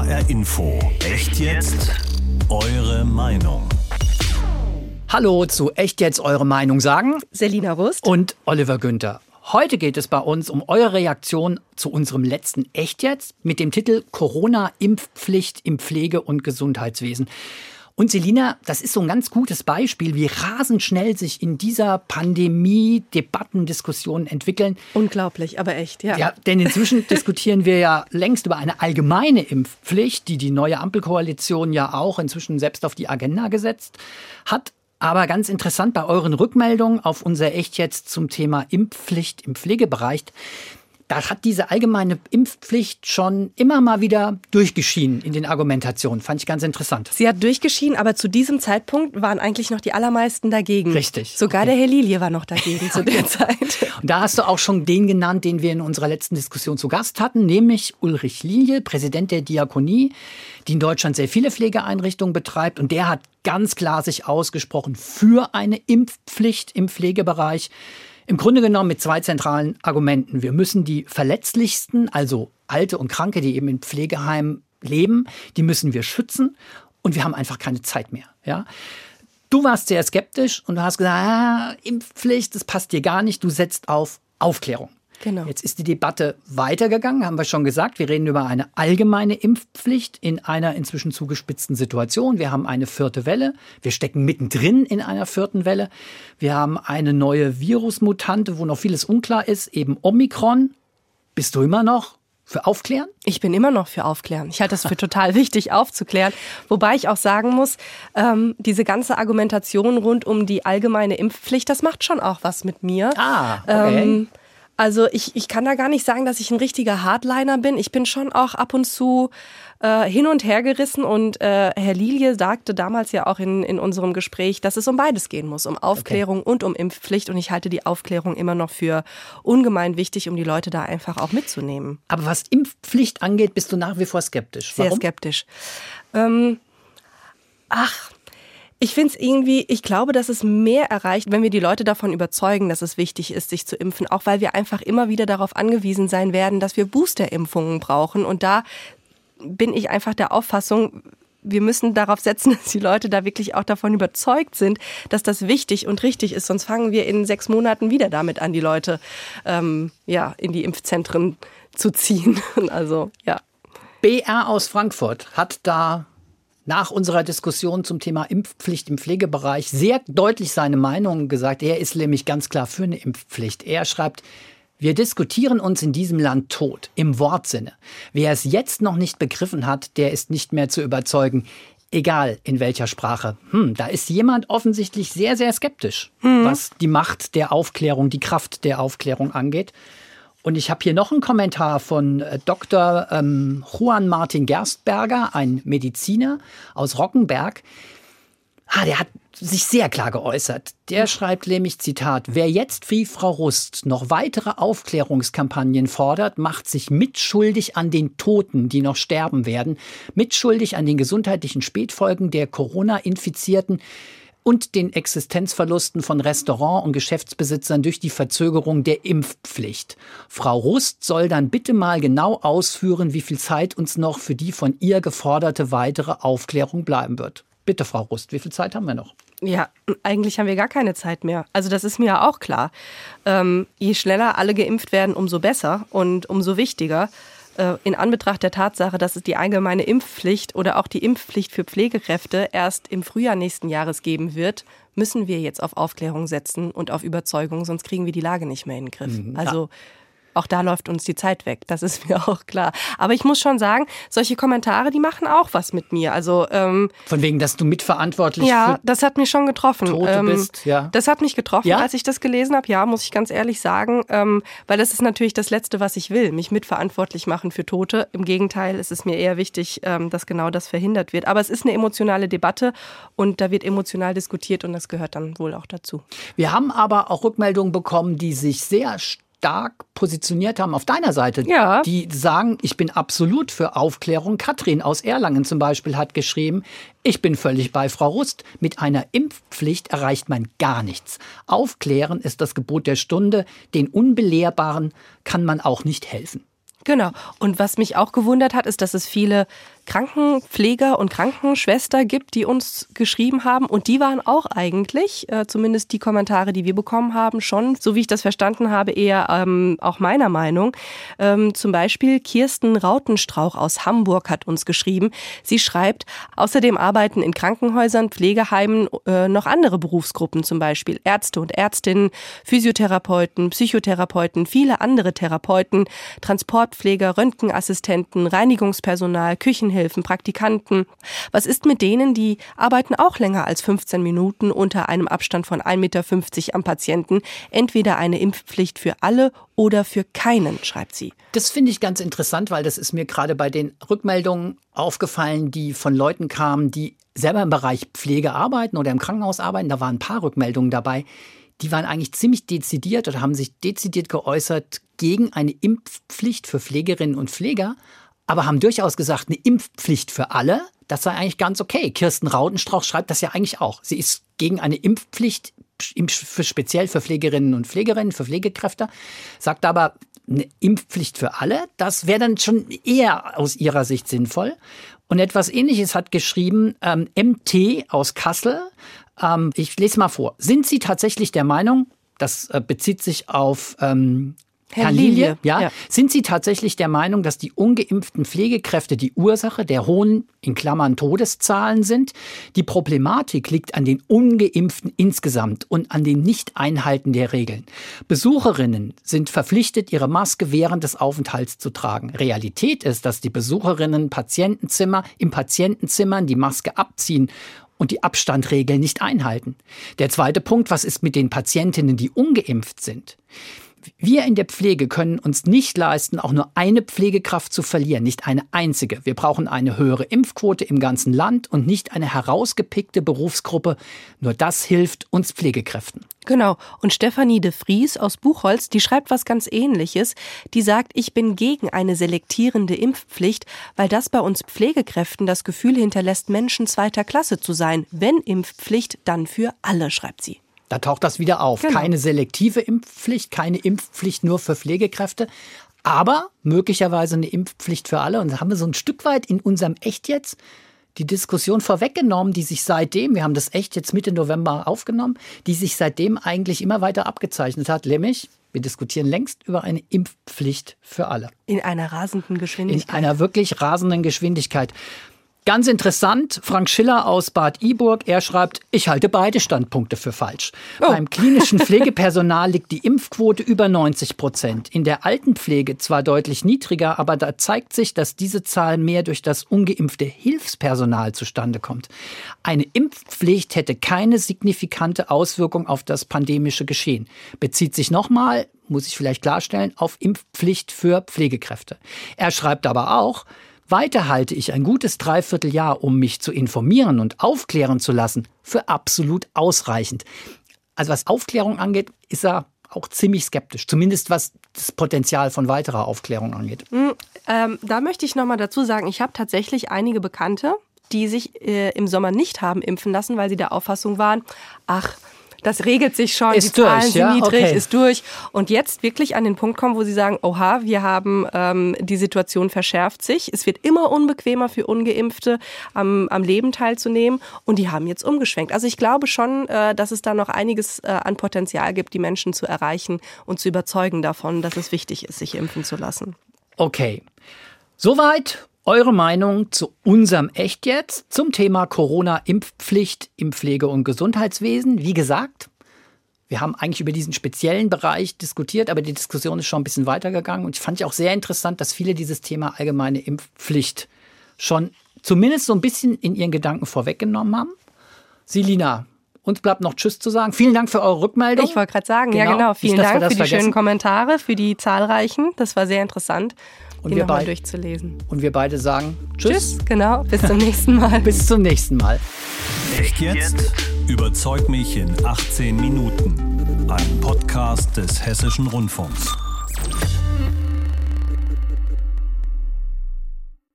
HR Info. Echt jetzt? Eure Meinung. Hallo zu Echt jetzt eure Meinung sagen. Selina Rust. Und Oliver Günther. Heute geht es bei uns um eure Reaktion zu unserem letzten Echt jetzt mit dem Titel Corona-Impfpflicht im Pflege- und Gesundheitswesen. Und Selina, das ist so ein ganz gutes Beispiel, wie rasend schnell sich in dieser Pandemie Debatten, Diskussionen entwickeln. Unglaublich, aber echt, ja. Ja, denn inzwischen diskutieren wir ja längst über eine allgemeine Impfpflicht, die die neue Ampelkoalition ja auch inzwischen selbst auf die Agenda gesetzt hat. Aber ganz interessant bei euren Rückmeldungen auf unser Echt jetzt zum Thema Impfpflicht im Pflegebereich da hat diese allgemeine Impfpflicht schon immer mal wieder durchgeschienen in den Argumentationen. Fand ich ganz interessant. Sie hat durchgeschienen, aber zu diesem Zeitpunkt waren eigentlich noch die allermeisten dagegen. Richtig. Sogar okay. der Herr Lilie war noch dagegen zu der Zeit. Und da hast du auch schon den genannt, den wir in unserer letzten Diskussion zu Gast hatten, nämlich Ulrich Lilie, Präsident der Diakonie, die in Deutschland sehr viele Pflegeeinrichtungen betreibt. Und der hat ganz klar sich ausgesprochen für eine Impfpflicht im Pflegebereich. Im Grunde genommen mit zwei zentralen Argumenten. Wir müssen die verletzlichsten, also Alte und Kranke, die eben in Pflegeheimen leben, die müssen wir schützen und wir haben einfach keine Zeit mehr. Ja? Du warst sehr skeptisch und du hast gesagt, ah, Impfpflicht, das passt dir gar nicht, du setzt auf Aufklärung. Genau. Jetzt ist die Debatte weitergegangen, haben wir schon gesagt. Wir reden über eine allgemeine Impfpflicht in einer inzwischen zugespitzten Situation. Wir haben eine vierte Welle. Wir stecken mittendrin in einer vierten Welle. Wir haben eine neue Virusmutante, wo noch vieles unklar ist, eben Omikron. Bist du immer noch für Aufklären? Ich bin immer noch für Aufklären. Ich halte das für total wichtig, aufzuklären. Wobei ich auch sagen muss, ähm, diese ganze Argumentation rund um die allgemeine Impfpflicht, das macht schon auch was mit mir. Ah, okay. Ähm, also ich, ich kann da gar nicht sagen, dass ich ein richtiger Hardliner bin. Ich bin schon auch ab und zu äh, hin und her gerissen und äh, Herr Lilie sagte damals ja auch in, in unserem Gespräch, dass es um beides gehen muss, um Aufklärung okay. und um Impfpflicht. Und ich halte die Aufklärung immer noch für ungemein wichtig, um die Leute da einfach auch mitzunehmen. Aber was Impfpflicht angeht, bist du nach wie vor skeptisch. Warum? Sehr skeptisch. Ähm, ach, ich finde es irgendwie, ich glaube, dass es mehr erreicht, wenn wir die Leute davon überzeugen, dass es wichtig ist, sich zu impfen, auch weil wir einfach immer wieder darauf angewiesen sein werden, dass wir Boosterimpfungen brauchen. Und da bin ich einfach der Auffassung, wir müssen darauf setzen, dass die Leute da wirklich auch davon überzeugt sind, dass das wichtig und richtig ist. Sonst fangen wir in sechs Monaten wieder damit an, die Leute ähm, ja, in die Impfzentren zu ziehen. Also ja. BR aus Frankfurt hat da nach unserer Diskussion zum Thema Impfpflicht im Pflegebereich sehr deutlich seine Meinung gesagt. Er ist nämlich ganz klar für eine Impfpflicht. Er schreibt, wir diskutieren uns in diesem Land tot, im Wortsinne. Wer es jetzt noch nicht begriffen hat, der ist nicht mehr zu überzeugen. Egal in welcher Sprache. Hm, da ist jemand offensichtlich sehr, sehr skeptisch, mhm. was die Macht der Aufklärung, die Kraft der Aufklärung angeht. Und ich habe hier noch einen Kommentar von äh, Dr. Ähm, Juan Martin Gerstberger, ein Mediziner aus Rockenberg. Ah, der hat sich sehr klar geäußert. Der schreibt nämlich, Zitat, wer jetzt wie Frau Rust noch weitere Aufklärungskampagnen fordert, macht sich mitschuldig an den Toten, die noch sterben werden, mitschuldig an den gesundheitlichen Spätfolgen der Corona-Infizierten, und den Existenzverlusten von Restaurant- und Geschäftsbesitzern durch die Verzögerung der Impfpflicht. Frau Rust soll dann bitte mal genau ausführen, wie viel Zeit uns noch für die von ihr geforderte weitere Aufklärung bleiben wird. Bitte, Frau Rust, wie viel Zeit haben wir noch? Ja, eigentlich haben wir gar keine Zeit mehr. Also das ist mir ja auch klar. Ähm, je schneller alle geimpft werden, umso besser und umso wichtiger. Äh, in Anbetracht der Tatsache, dass es die allgemeine Impfpflicht oder auch die Impfpflicht für Pflegekräfte erst im Frühjahr nächsten Jahres geben wird, müssen wir jetzt auf Aufklärung setzen und auf Überzeugung, sonst kriegen wir die Lage nicht mehr in den Griff. Mhm, also auch da läuft uns die Zeit weg. Das ist mir auch klar. Aber ich muss schon sagen, solche Kommentare, die machen auch was mit mir. Also ähm, von wegen, dass du mitverantwortlich ja, das hat mich schon getroffen. Tote ähm, bist, ja. Das hat mich getroffen, ja? als ich das gelesen habe. Ja, muss ich ganz ehrlich sagen, ähm, weil das ist natürlich das Letzte, was ich will, mich mitverantwortlich machen für Tote. Im Gegenteil, es ist mir eher wichtig, ähm, dass genau das verhindert wird. Aber es ist eine emotionale Debatte und da wird emotional diskutiert und das gehört dann wohl auch dazu. Wir haben aber auch Rückmeldungen bekommen, die sich sehr stark positioniert haben auf deiner Seite, ja. die sagen, ich bin absolut für Aufklärung. Katrin aus Erlangen zum Beispiel hat geschrieben, ich bin völlig bei Frau Rust. Mit einer Impfpflicht erreicht man gar nichts. Aufklären ist das Gebot der Stunde. Den Unbelehrbaren kann man auch nicht helfen. Genau. Und was mich auch gewundert hat, ist, dass es viele Krankenpfleger und Krankenschwester gibt, die uns geschrieben haben. Und die waren auch eigentlich, äh, zumindest die Kommentare, die wir bekommen haben, schon, so wie ich das verstanden habe, eher ähm, auch meiner Meinung. Ähm, zum Beispiel Kirsten Rautenstrauch aus Hamburg hat uns geschrieben. Sie schreibt, außerdem arbeiten in Krankenhäusern, Pflegeheimen äh, noch andere Berufsgruppen, zum Beispiel Ärzte und Ärztinnen, Physiotherapeuten, Psychotherapeuten, viele andere Therapeuten, Transportpfleger, Röntgenassistenten, Reinigungspersonal, Küchenhilfen, Praktikanten. Was ist mit denen, die arbeiten auch länger als 15 Minuten unter einem Abstand von 1,50 Meter am Patienten? Entweder eine Impfpflicht für alle oder für keinen, schreibt sie. Das finde ich ganz interessant, weil das ist mir gerade bei den Rückmeldungen aufgefallen, die von Leuten kamen, die selber im Bereich Pflege arbeiten oder im Krankenhaus arbeiten. Da waren ein paar Rückmeldungen dabei. Die waren eigentlich ziemlich dezidiert oder haben sich dezidiert geäußert gegen eine Impfpflicht für Pflegerinnen und Pfleger, aber haben durchaus gesagt, eine Impfpflicht für alle, das sei eigentlich ganz okay. Kirsten Raudenstrauch schreibt das ja eigentlich auch. Sie ist gegen eine Impfpflicht speziell für Pflegerinnen und Pflegerinnen, für Pflegekräfte, sagt aber eine Impfpflicht für alle, das wäre dann schon eher aus ihrer Sicht sinnvoll. Und etwas Ähnliches hat geschrieben ähm, MT aus Kassel. Ähm, ich lese mal vor. Sind Sie tatsächlich der Meinung, das äh, bezieht sich auf ähm, Herr, Herr Lilie, Lilie ja, ja, sind Sie tatsächlich der Meinung, dass die ungeimpften Pflegekräfte die Ursache der hohen, in Klammern, Todeszahlen sind? Die Problematik liegt an den ungeimpften insgesamt und an den Nicht-Einhalten der Regeln. Besucherinnen sind verpflichtet, ihre Maske während des Aufenthalts zu tragen. Realität ist, dass die Besucherinnen Patientenzimmer, im Patientenzimmern die Maske abziehen und die Abstandregeln nicht einhalten. Der zweite Punkt, was ist mit den Patientinnen, die ungeimpft sind? Wir in der Pflege können uns nicht leisten, auch nur eine Pflegekraft zu verlieren, nicht eine einzige. Wir brauchen eine höhere Impfquote im ganzen Land und nicht eine herausgepickte Berufsgruppe. Nur das hilft uns Pflegekräften. Genau. Und Stefanie de Vries aus Buchholz, die schreibt was ganz ähnliches. Die sagt, ich bin gegen eine selektierende Impfpflicht, weil das bei uns Pflegekräften das Gefühl hinterlässt, Menschen zweiter Klasse zu sein. Wenn Impfpflicht, dann für alle, schreibt sie. Da taucht das wieder auf. Genau. Keine selektive Impfpflicht, keine Impfpflicht nur für Pflegekräfte, aber möglicherweise eine Impfpflicht für alle. Und da haben wir so ein Stück weit in unserem Echt jetzt die Diskussion vorweggenommen, die sich seitdem, wir haben das echt jetzt Mitte November aufgenommen, die sich seitdem eigentlich immer weiter abgezeichnet hat, nämlich wir diskutieren längst über eine Impfpflicht für alle. In einer rasenden Geschwindigkeit. In einer wirklich rasenden Geschwindigkeit. Ganz interessant, Frank Schiller aus Bad Iburg, er schreibt, ich halte beide Standpunkte für falsch. Oh. Beim klinischen Pflegepersonal liegt die Impfquote über 90 Prozent. In der Altenpflege zwar deutlich niedriger, aber da zeigt sich, dass diese Zahl mehr durch das ungeimpfte Hilfspersonal zustande kommt. Eine Impfpflicht hätte keine signifikante Auswirkung auf das pandemische Geschehen. Bezieht sich nochmal, muss ich vielleicht klarstellen, auf Impfpflicht für Pflegekräfte. Er schreibt aber auch, weiter halte ich ein gutes Dreivierteljahr, um mich zu informieren und aufklären zu lassen, für absolut ausreichend. Also was Aufklärung angeht, ist er auch ziemlich skeptisch, zumindest was das Potenzial von weiterer Aufklärung angeht. Mhm, ähm, da möchte ich nochmal dazu sagen, ich habe tatsächlich einige Bekannte, die sich äh, im Sommer nicht haben impfen lassen, weil sie der Auffassung waren, ach, das regelt sich schon, ist die Zahlen durch, sind ja? niedrig, okay. ist durch. Und jetzt wirklich an den Punkt kommen, wo sie sagen, oha, wir haben ähm, die Situation verschärft sich. Es wird immer unbequemer für Ungeimpfte am, am Leben teilzunehmen und die haben jetzt umgeschwenkt. Also ich glaube schon, äh, dass es da noch einiges äh, an Potenzial gibt, die Menschen zu erreichen und zu überzeugen davon, dass es wichtig ist, sich impfen zu lassen. Okay. Soweit eure Meinung zu unserem Echt jetzt zum Thema Corona-Impfpflicht im Pflege- und Gesundheitswesen. Wie gesagt, wir haben eigentlich über diesen speziellen Bereich diskutiert, aber die Diskussion ist schon ein bisschen weitergegangen. Und ich fand ja auch sehr interessant, dass viele dieses Thema allgemeine Impfpflicht schon zumindest so ein bisschen in ihren Gedanken vorweggenommen haben. Silina, uns bleibt noch Tschüss zu sagen. Vielen Dank für eure Rückmeldung. Ich wollte gerade sagen, genau. ja genau. Vielen Nicht, Dank für die vergessen. schönen Kommentare, für die zahlreichen. Das war sehr interessant und wir beide durchzulesen. Und wir beide sagen Tschüss. Tschüss, genau. Bis zum nächsten Mal. Bis zum nächsten Mal. Echt jetzt? Überzeug mich in 18 Minuten. Ein Podcast des Hessischen Rundfunks.